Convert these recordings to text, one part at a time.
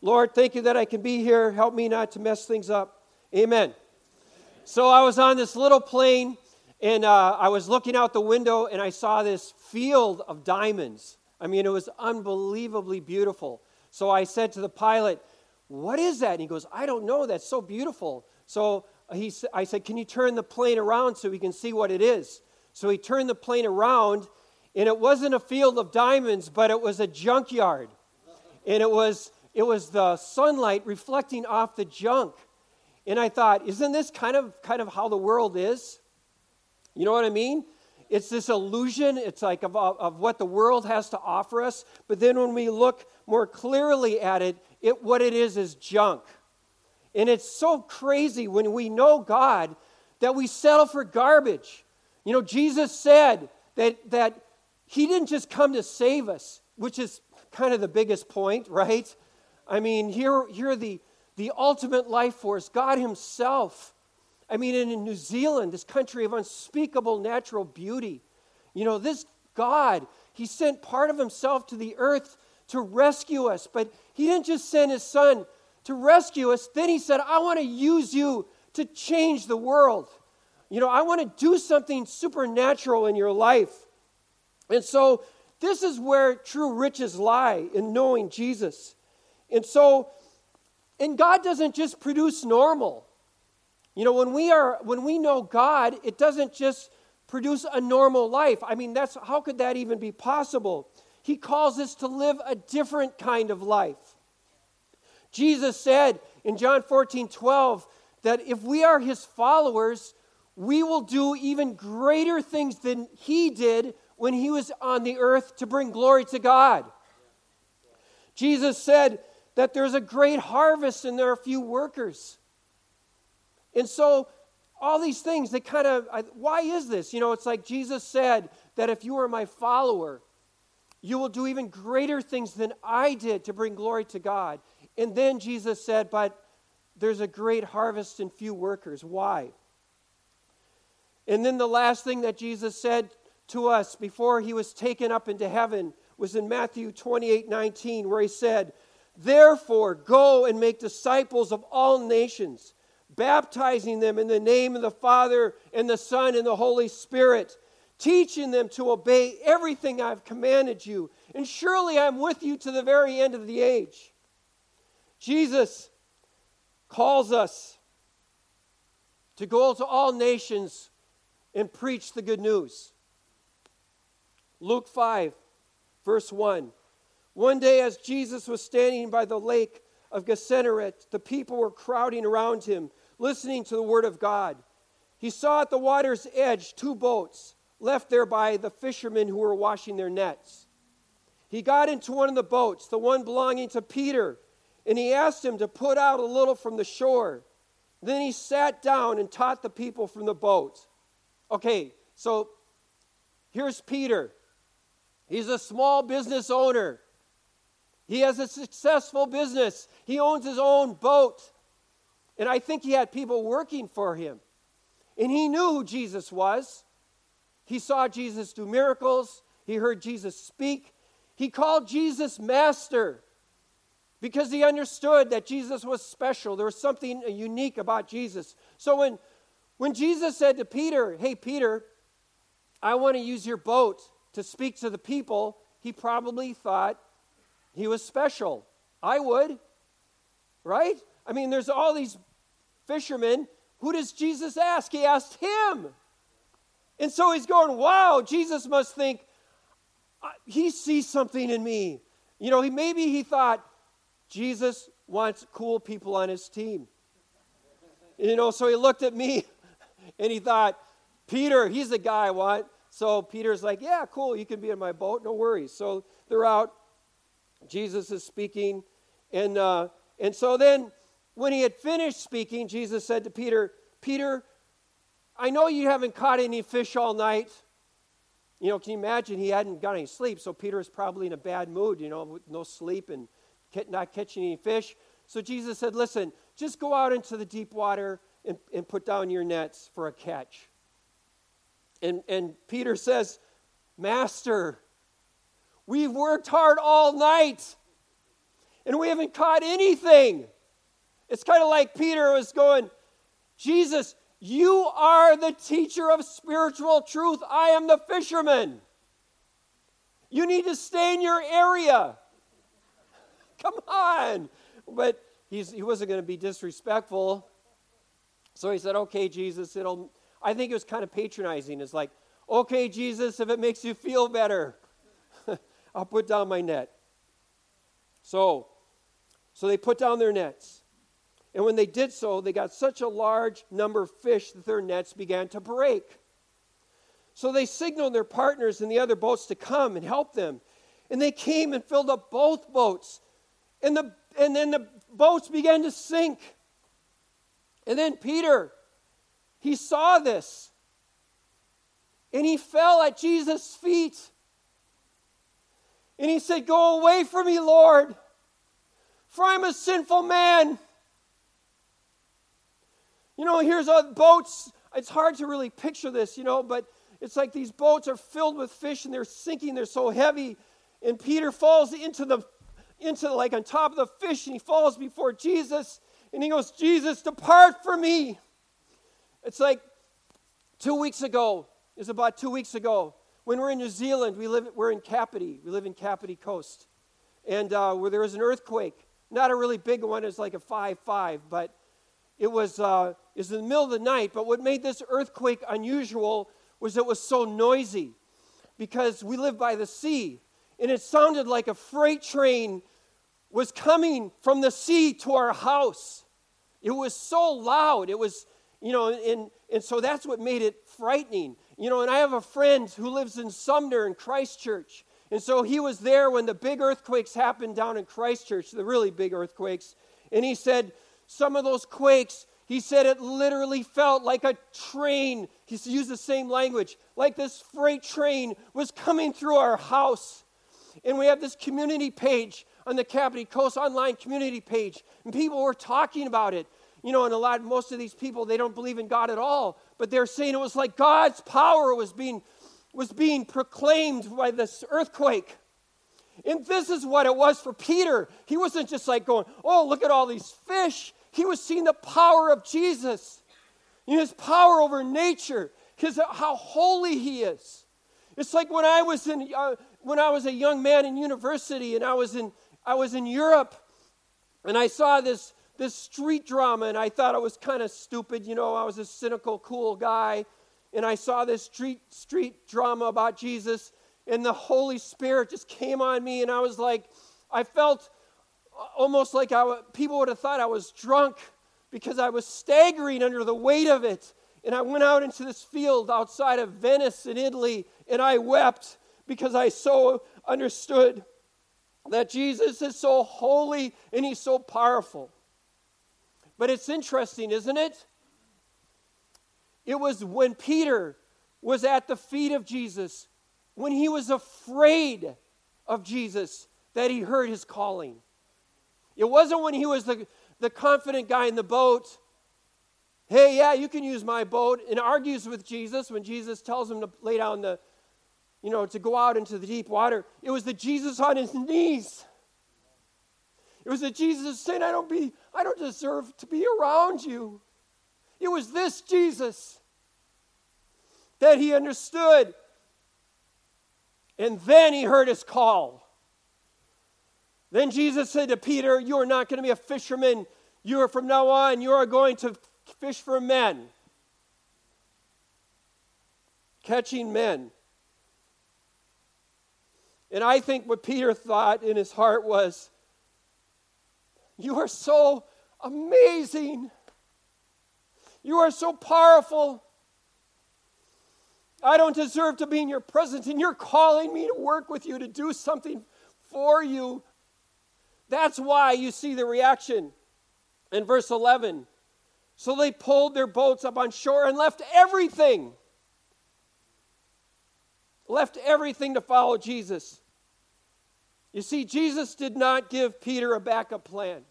Lord, thank you that I can be here. Help me not to mess things up. Amen. So I was on this little plane and uh, I was looking out the window and I saw this field of diamonds. I mean, it was unbelievably beautiful. So I said to the pilot, What is that? And he goes, I don't know. That's so beautiful. So he, I said, Can you turn the plane around so we can see what it is? So he turned the plane around, and it wasn't a field of diamonds, but it was a junkyard. And it was, it was the sunlight reflecting off the junk. And I thought, isn't this kind of, kind of how the world is? You know what I mean? It's this illusion, it's like of, of what the world has to offer us. But then when we look more clearly at it, it what it is is junk. And it's so crazy when we know God that we settle for garbage. You know, Jesus said that, that He didn't just come to save us, which is kind of the biggest point, right? I mean, here, here the, the ultimate life force, God Himself. I mean, in New Zealand, this country of unspeakable natural beauty, you know, this God, He sent part of Himself to the earth to rescue us, but He didn't just send His Son to rescue us. Then He said, I want to use you to change the world. You know, I want to do something supernatural in your life. And so, this is where true riches lie in knowing Jesus. And so, and God doesn't just produce normal. You know, when we are when we know God, it doesn't just produce a normal life. I mean, that's how could that even be possible? He calls us to live a different kind of life. Jesus said in John 14, 12, that if we are his followers, we will do even greater things than he did when he was on the earth to bring glory to God. Jesus said that there's a great harvest and there are few workers. And so, all these things, they kind of, why is this? You know, it's like Jesus said that if you are my follower, you will do even greater things than I did to bring glory to God. And then Jesus said, but there's a great harvest and few workers. Why? And then the last thing that Jesus said to us before he was taken up into heaven was in Matthew 28 19, where he said, Therefore, go and make disciples of all nations, baptizing them in the name of the Father and the Son and the Holy Spirit, teaching them to obey everything I've commanded you. And surely I'm with you to the very end of the age. Jesus calls us to go to all nations and preach the good news. Luke 5, verse 1. One day, as Jesus was standing by the lake of Gennesaret, the people were crowding around him, listening to the word of God. He saw at the water's edge two boats left there by the fishermen who were washing their nets. He got into one of the boats, the one belonging to Peter, and he asked him to put out a little from the shore. Then he sat down and taught the people from the boat. Okay, so here's Peter. He's a small business owner. He has a successful business. He owns his own boat. And I think he had people working for him. And he knew who Jesus was. He saw Jesus do miracles, he heard Jesus speak. He called Jesus Master because he understood that Jesus was special. There was something unique about Jesus. So when, when Jesus said to Peter, Hey, Peter, I want to use your boat to speak to the people, he probably thought he was special. I would, right? I mean, there's all these fishermen. Who does Jesus ask? He asked him. And so he's going, wow, Jesus must think, he sees something in me. You know, he, maybe he thought, Jesus wants cool people on his team. You know, so he looked at me and he thought, Peter, he's the guy I want. So Peter's like, Yeah, cool, you can be in my boat, no worries. So they're out. Jesus is speaking. And, uh, and so then, when he had finished speaking, Jesus said to Peter, Peter, I know you haven't caught any fish all night. You know, can you imagine he hadn't got any sleep? So Peter is probably in a bad mood, you know, with no sleep and not catching any fish. So Jesus said, Listen, just go out into the deep water and, and put down your nets for a catch. And, and Peter says, Master, we've worked hard all night and we haven't caught anything. It's kind of like Peter was going, Jesus, you are the teacher of spiritual truth. I am the fisherman. You need to stay in your area. Come on. But he wasn't going to be disrespectful. So he said, Okay, Jesus, it'll. I think it was kind of patronizing. It's like, Okay, Jesus, if it makes you feel better, I'll put down my net. So, so they put down their nets. And when they did so, they got such a large number of fish that their nets began to break. So they signaled their partners in the other boats to come and help them. And they came and filled up both boats. And, the, and then the boats began to sink. And then Peter, he saw this. And he fell at Jesus' feet. And he said, Go away from me, Lord, for I'm a sinful man. You know, here's a boats. It's hard to really picture this, you know, but it's like these boats are filled with fish and they're sinking. They're so heavy. And Peter falls into the, into like on top of the fish and he falls before Jesus. And he goes, Jesus, depart from me. It's like two weeks ago, it was about two weeks ago, when we're in New Zealand, we live, we're in Kapiti. We live in Kapiti Coast. And uh, where there was an earthquake, not a really big one, it's like a 5 5, but it was, uh, it was in the middle of the night. But what made this earthquake unusual was it was so noisy because we live by the sea. And it sounded like a freight train was coming from the sea to our house. It was so loud. It was, you know, and, and so that's what made it frightening. You know, and I have a friend who lives in Sumner in Christchurch. And so he was there when the big earthquakes happened down in Christchurch, the really big earthquakes. And he said, some of those quakes, he said it literally felt like a train. He used the same language, like this freight train was coming through our house. And we have this community page on the Kapiti Coast online community page, and people were talking about it. You know, and a lot, most of these people, they don't believe in God at all but they're saying it was like God's power was being, was being proclaimed by this earthquake. And this is what it was for Peter. He wasn't just like going, oh, look at all these fish. He was seeing the power of Jesus, his power over nature, his, how holy he is. It's like when I was in, uh, when I was a young man in university and I was in, I was in Europe and I saw this this street drama, and I thought it was kind of stupid. You know, I was a cynical, cool guy, and I saw this street street drama about Jesus, and the Holy Spirit just came on me, and I was like, I felt uh, almost like I, people would have thought I was drunk because I was staggering under the weight of it. And I went out into this field outside of Venice in Italy, and I wept because I so understood that Jesus is so holy and he's so powerful. But it's interesting, isn't it? It was when Peter was at the feet of Jesus, when he was afraid of Jesus, that he heard his calling. It wasn't when he was the, the confident guy in the boat. Hey, yeah, you can use my boat, and argues with Jesus when Jesus tells him to lay down the, you know, to go out into the deep water. It was the Jesus on his knees it was that Jesus saying, I don't be, I don't deserve to be around you. It was this Jesus that he understood. And then he heard his call. Then Jesus said to Peter, You are not going to be a fisherman. You are from now on, you are going to fish for men. Catching men. And I think what Peter thought in his heart was, you are so amazing. You are so powerful. I don't deserve to be in your presence, and you're calling me to work with you, to do something for you. That's why you see the reaction in verse 11. So they pulled their boats up on shore and left everything. Left everything to follow Jesus. You see, Jesus did not give Peter a backup plan.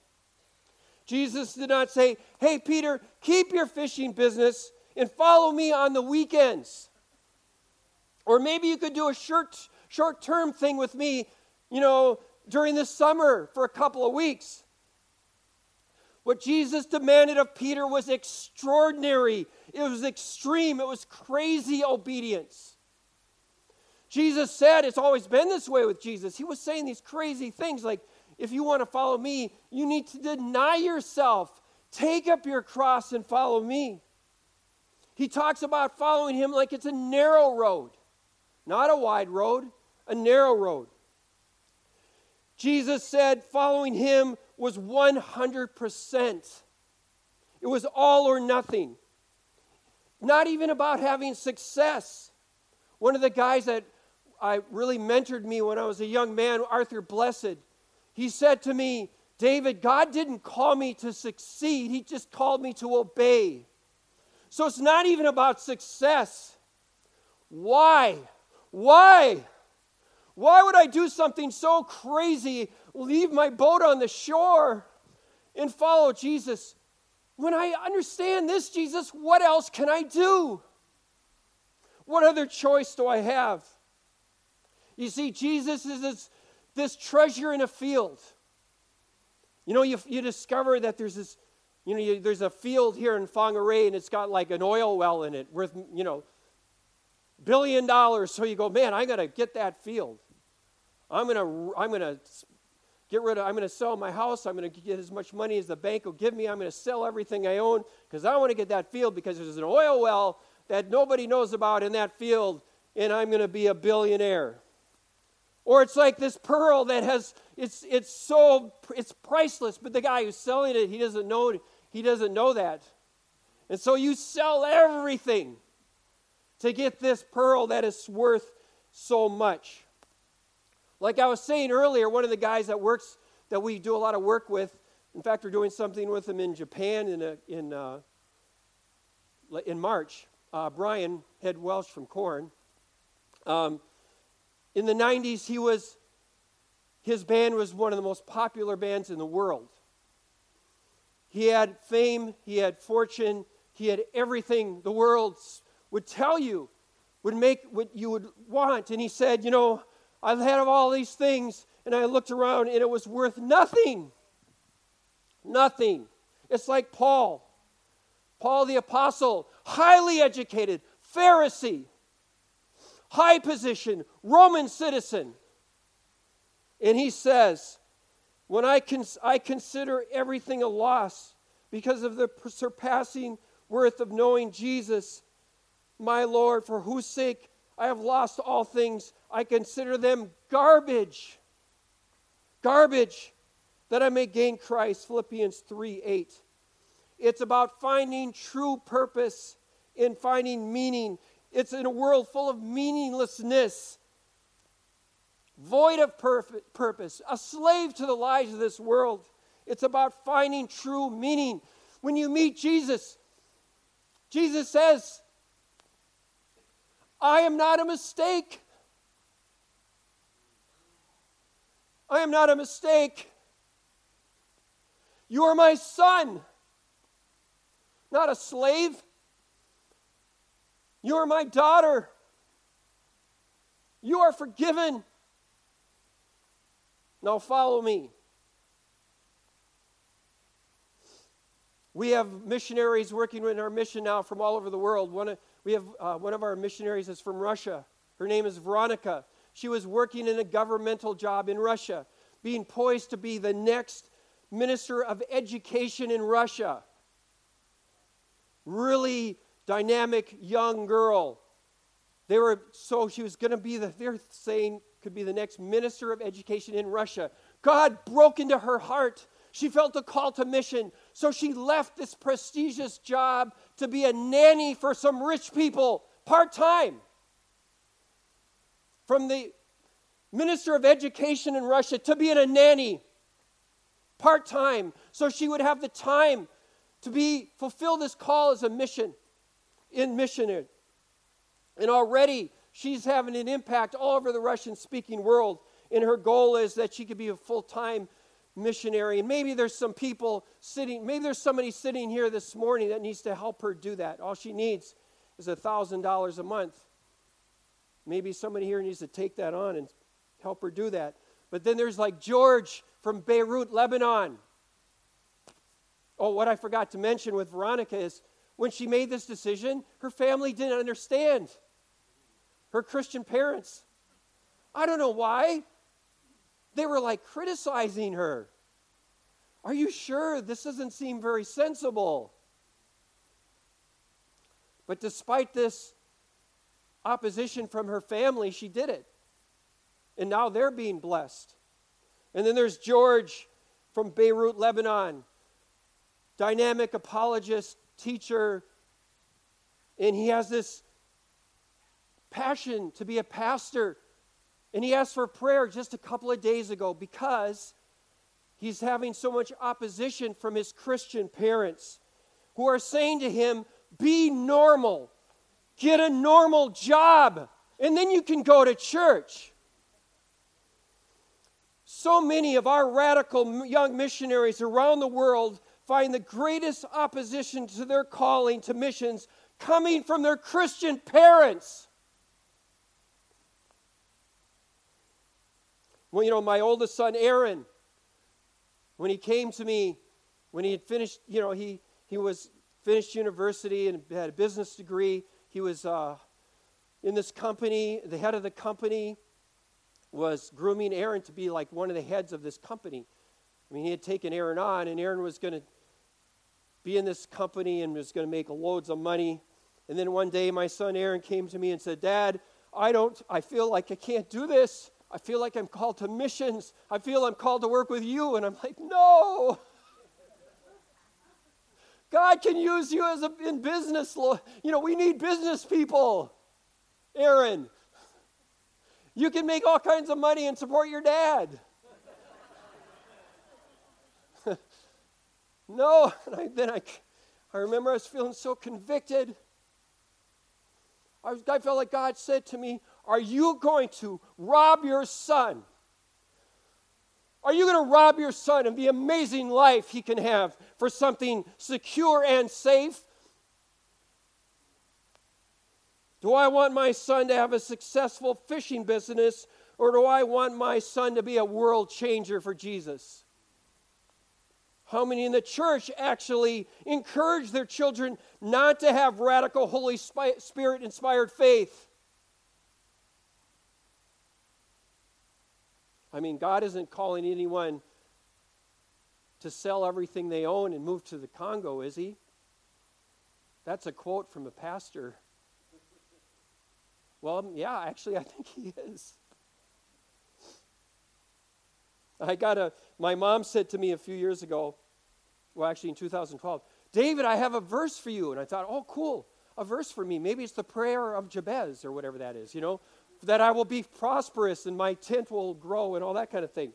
Jesus did not say, Hey, Peter, keep your fishing business and follow me on the weekends. Or maybe you could do a short, short term thing with me, you know, during the summer for a couple of weeks. What Jesus demanded of Peter was extraordinary. It was extreme. It was crazy obedience. Jesus said, it's always been this way with Jesus. He was saying these crazy things like, if you want to follow me, you need to deny yourself, take up your cross, and follow me. He talks about following him like it's a narrow road, not a wide road, a narrow road. Jesus said following him was 100%. It was all or nothing. Not even about having success. One of the guys that I really mentored me when I was a young man, Arthur Blessitt, he said to me, David, God didn't call me to succeed, He just called me to obey. So it's not even about success. Why? Why? Why would I do something so crazy leave my boat on the shore and follow Jesus. When I understand this, Jesus, what else can I do? What other choice do I have? You see, Jesus is this, this treasure in a field. You know, you, you discover that there's this, you know, you, there's a field here in Whangarei and it's got like an oil well in it worth, you know, billion dollars. So you go, man, I got to get that field. I'm going to I'm going to get rid of, I'm going to sell my house. I'm going to get as much money as the bank will give me. I'm going to sell everything I own because I want to get that field because there's an oil well that nobody knows about in that field and I'm going to be a billionaire. Or it's like this pearl that has, it's, it's so, it's priceless, but the guy who's selling it, he doesn't know, he doesn't know that. And so you sell everything to get this pearl that is worth so much. Like I was saying earlier, one of the guys that works, that we do a lot of work with, in fact, we're doing something with him in Japan in, a, in, uh, in March. Uh, Brian Head Welch from Korn. Um, in the 90s, he was, his band was one of the most popular bands in the world. He had fame, he had fortune, he had everything the world would tell you, would make what you would want. And he said, You know, I've had all these things, and I looked around and it was worth nothing. Nothing. It's like Paul. Paul the Apostle, highly educated, Pharisee, high position, Roman citizen. And he says, When I, cons- I consider everything a loss because of the surpassing worth of knowing Jesus, my Lord, for whose sake I have lost all things. I consider them garbage. Garbage that I may gain Christ. Philippians 3 8. It's about finding true purpose in finding meaning. It's in a world full of meaninglessness, void of purpose, a slave to the lies of this world. It's about finding true meaning. When you meet Jesus, Jesus says, I am not a mistake. I am not a mistake. You are my son, not a slave. You are my daughter. You are forgiven. Now follow me. We have missionaries working in our mission now from all over the world. One of, we have uh, one of our missionaries is from Russia. Her name is Veronica. She was working in a governmental job in Russia, being poised to be the next minister of education in Russia. Really dynamic young girl. They were so she was going to be the they're saying could be the next minister of education in Russia. God broke into her heart. She felt a call to mission. So she left this prestigious job to be a nanny for some rich people part time. From the minister of education in Russia to being a nanny part time so she would have the time to be fulfill this call as a mission in missionary. And already she's having an impact all over the Russian speaking world. And her goal is that she could be a full time missionary. And maybe there's some people sitting, maybe there's somebody sitting here this morning that needs to help her do that. All she needs is $1,000 a month. Maybe somebody here needs to take that on and help her do that. But then there's like George from Beirut, Lebanon. Oh, what I forgot to mention with Veronica is when she made this decision, her family didn't understand. Her Christian parents. I don't know why. They were like criticizing her. Are you sure? This doesn't seem very sensible. But despite this opposition from her family, she did it. And now they're being blessed. And then there's George from Beirut, Lebanon, dynamic apologist, teacher, and he has this passion to be a pastor. And he asked for prayer just a couple of days ago because he's having so much opposition from his Christian parents who are saying to him, Be normal, get a normal job, and then you can go to church. So many of our radical young missionaries around the world find the greatest opposition to their calling to missions coming from their Christian parents. Well, you know, my oldest son, Aaron, when he came to me, when he had finished, you know, he, he was finished university and had a business degree. He was uh, in this company, the head of the company was grooming Aaron to be like one of the heads of this company. I mean, he had taken Aaron on, and Aaron was going to be in this company and was going to make loads of money. And then one day, my son Aaron came to me and said, Dad, I don't, I feel like I can't do this. I feel like I'm called to missions. I feel I'm called to work with you. And I'm like, no. God can use you as a, in business. You know, we need business people. Aaron, you can make all kinds of money and support your dad. No. And I, then I, I remember I was feeling so convicted. I, was, I felt like God said to me, Are you going to rob your son? Are you going to rob your son of the amazing life he can have for something secure and safe? Do I want my son to have a successful fishing business, or do I want my son to be a world changer for Jesus? How many in the church actually encourage their children not to have radical Holy Spirit inspired faith? I mean, God isn't calling anyone to sell everything they own and move to the Congo, is He? That's a quote from a pastor. Well, yeah, actually, I think he is. I got a, my mom said to me a few years ago, well, actually in 2012, David, I have a verse for you. And I thought, oh, cool, a verse for me. Maybe it's the prayer of Jabez or whatever that is, you know, that I will be prosperous and my tent will grow and all that kind of thing.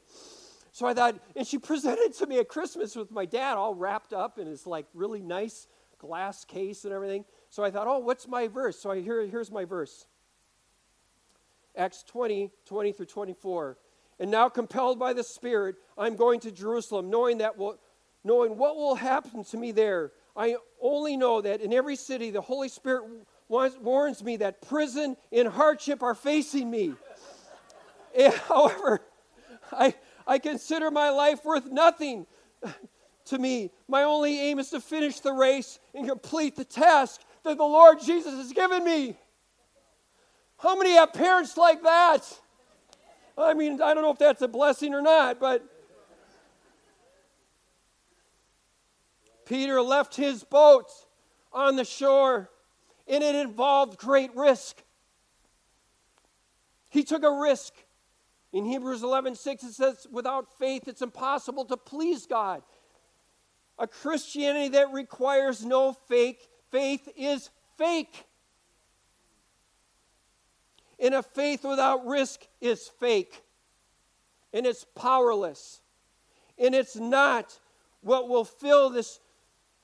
So I thought, and she presented to me at Christmas with my dad all wrapped up in his like really nice glass case and everything. So I thought, oh, what's my verse? So I, here, here's my verse. Acts 20, 20 through 24. And now, compelled by the Spirit, I'm going to Jerusalem, knowing, that will, knowing what will happen to me there. I only know that in every city, the Holy Spirit warns me that prison and hardship are facing me. and, however, I, I consider my life worth nothing to me. My only aim is to finish the race and complete the task that the Lord Jesus has given me. How many have parents like that? I mean, I don't know if that's a blessing or not, but Peter left his boat on the shore, and it involved great risk. He took a risk. In Hebrews 11 6, it says, without faith, it's impossible to please God. A Christianity that requires no fake faith is fake. And a faith without risk is fake. And it's powerless. And it's not what will fill this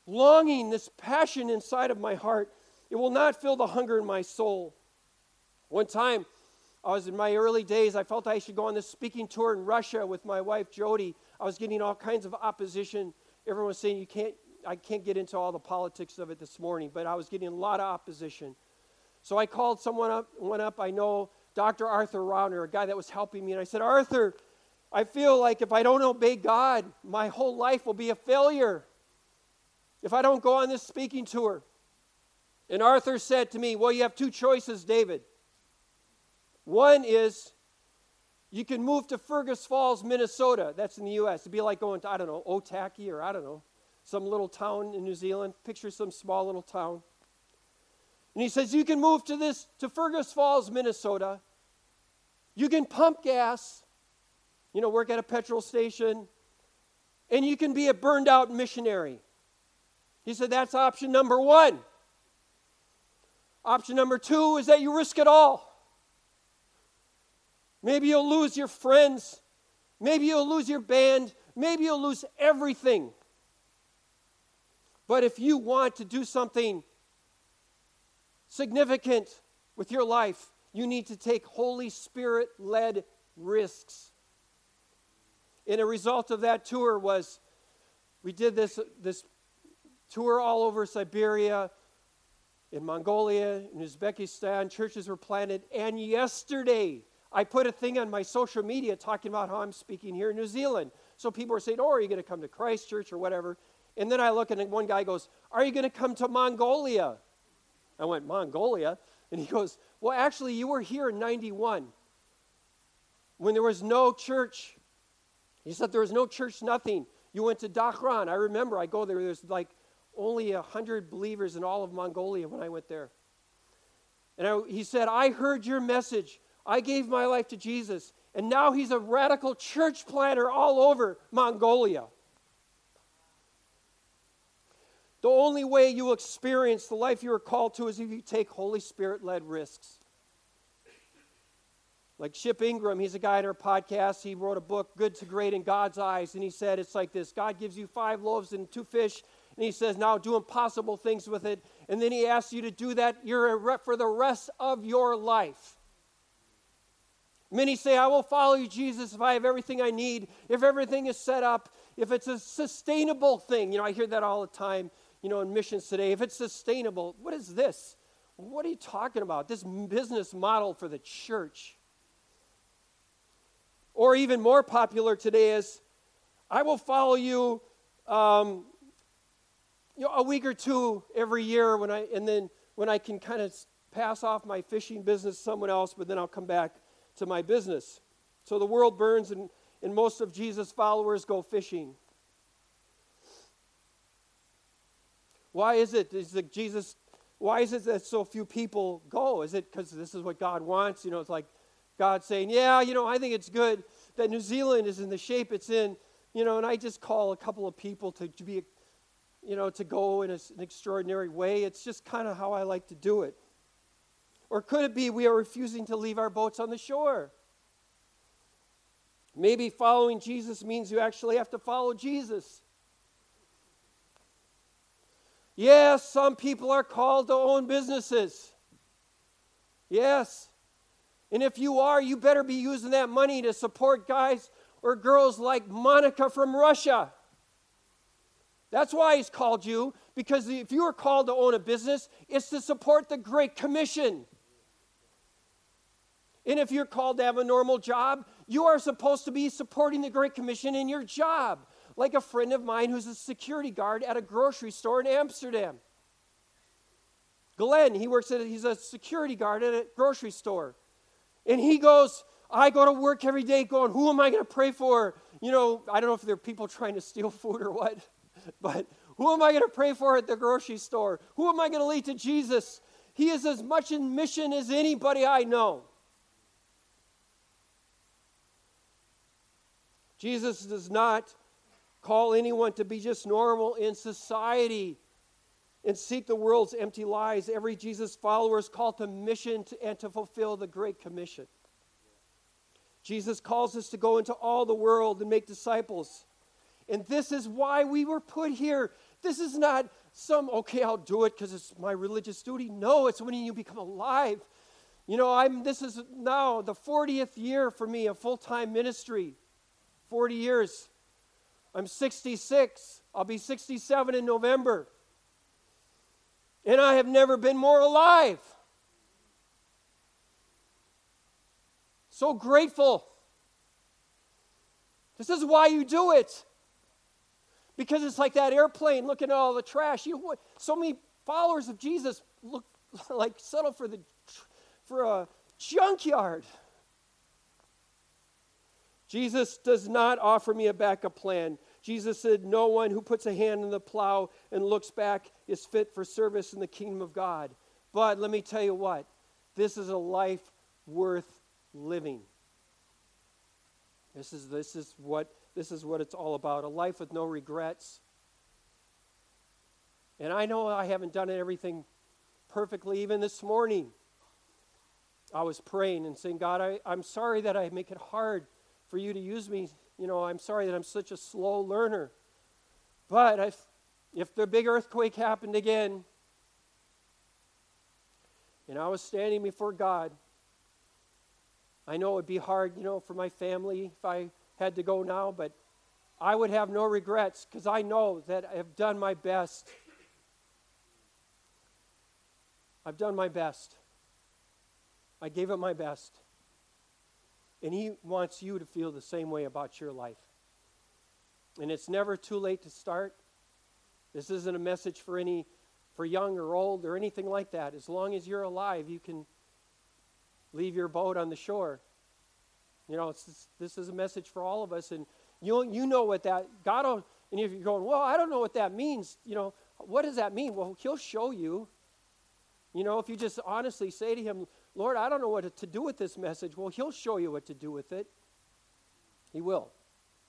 longing, this passion inside of my heart. It will not fill the hunger in my soul. One time, I was in my early days, I felt I should go on this speaking tour in Russia with my wife Jody. I was getting all kinds of opposition. Everyone was saying, You can't, I can't get into all the politics of it this morning, but I was getting a lot of opposition. So I called someone up, went up I know, Dr. Arthur Rauner, a guy that was helping me, and I said, Arthur, I feel like if I don't obey God, my whole life will be a failure. If I don't go on this speaking tour. And Arthur said to me, Well, you have two choices, David. One is you can move to Fergus Falls, Minnesota. That's in the U.S. It'd be like going to, I don't know, Otaki or I don't know, some little town in New Zealand. Picture some small little town. And he says, You can move to this, to Fergus Falls, Minnesota. You can pump gas, you know, work at a petrol station, and you can be a burned out missionary. He said, That's option number one. Option number two is that you risk it all. Maybe you'll lose your friends. Maybe you'll lose your band. Maybe you'll lose everything. But if you want to do something significant with your life, you need to take Holy Spirit led risks. And a result of that tour was we did this, this tour all over Siberia, in Mongolia, in Uzbekistan. Churches were planted. And yesterday, I put a thing on my social media talking about how I'm speaking here in New Zealand. So people are saying, Oh, are you going to come to Christchurch or whatever? And then I look and one guy goes, Are you going to come to Mongolia? I went, Mongolia? And he goes, Well, actually, you were here in 91 when there was no church. He said there was no church, nothing. You went to Darkhan. I remember I go there, there's like only 100 believers in all of Mongolia when I went there. And I, he said, I heard your message. I gave my life to Jesus. And now he's a radical church planter all over Mongolia. The only way you experience the life you are called to is if you take Holy Spirit led risks. Like Chip Ingram, he's a guy in our podcast. He wrote a book, Good to Great in God's Eyes. And he said, It's like this God gives you five loaves and two fish, and he says, Now do impossible things with it. And then he asks you to do that for the rest of your life. Many say, I will follow you, Jesus, if I have everything I need, if everything is set up, if it's a sustainable thing. You know, I hear that all the time, you know, in missions today. If it's sustainable, what is this? What are you talking about? This business model for the church. Or even more popular today is, I will follow you, um, you know, a week or two every year when I, and then when I can kind of pass off my fishing business to someone else, but then I'll come back to my business. So the world burns, and, and most of Jesus' followers go fishing. Why is it? Is it Jesus? Why is it that so few people go? Is it because this is what God wants? You know, it's like God saying, "Yeah, you know, I think it's good that New Zealand is in the shape it's in." You know, and I just call a couple of people to, be, you know, to go in a, an extraordinary way. It's just kind of how I like to do it. Or could it be we are refusing to leave our boats on the shore? Maybe following Jesus means you actually have to follow Jesus. Yes, some people are called to own businesses. Yes. And if you are, you better be using that money to support guys or girls like Monica from Russia. That's why he's called you, because if you are called to own a business, it's to support the Great Commission. And if you're called to have a normal job, you are supposed to be supporting the Great Commission in your job. Like a friend of mine who's a security guard at a grocery store in Amsterdam. Glenn, he works at, he's a security guard at a grocery store. And he goes, I go to work every day going, who am I going to pray for? You know, I don't know if there are people trying to steal food or what, but who am I going to pray for at the grocery store? Who am I going to lead to Jesus? He is as much in mission as anybody I know. Jesus does not call anyone to be just normal in society and seek the world's empty lies. Every Jesus follower is called to mission to, and to fulfill the Great Commission. Jesus calls us to go into all the world and make disciples. And this is why we were put here. This is not some, okay, I'll do it because it's my religious duty. No, it's when you become alive. You know, I'm this is now the 40th year for me of full-time ministry. 40 years. I'm 66. I'll be 67 in November. And I have never been more alive. So grateful. This is why you do it. Because it's like that airplane looking at all the trash. You so many followers of Jesus look like settle for the for a junkyard. Jesus does not offer me a backup plan. Jesus said, No one who puts a hand in the plow and looks back is fit for service in the kingdom of God. But let me tell you what, this is a life worth living. This is, this is, what, this is what it's all about a life with no regrets. And I know I haven't done everything perfectly, even this morning. I was praying and saying, God, I, I'm sorry that I make it hard for you to use me. You know, I'm sorry that I'm such a slow learner. But if, if the big earthquake happened again, and I was standing before God, I know it would be hard, you know, for my family if I had to go now, but I would have no regrets because I know that I have done my best. I've done my best. I gave it my best. And He wants you to feel the same way about your life. And it's never too late to start. This isn't a message for any for young or old or anything like that. As long as you're alive, you can leave your boat on the shore. You know, this is a message for all of us, and you you know what that God. Will, and if you're going, well, I don't know what that means. You know, what does that mean? Well, He'll show you. You know, if you just honestly say to Him, Lord, I don't know what to do with this message. Well, He'll show you what to do with it. He will.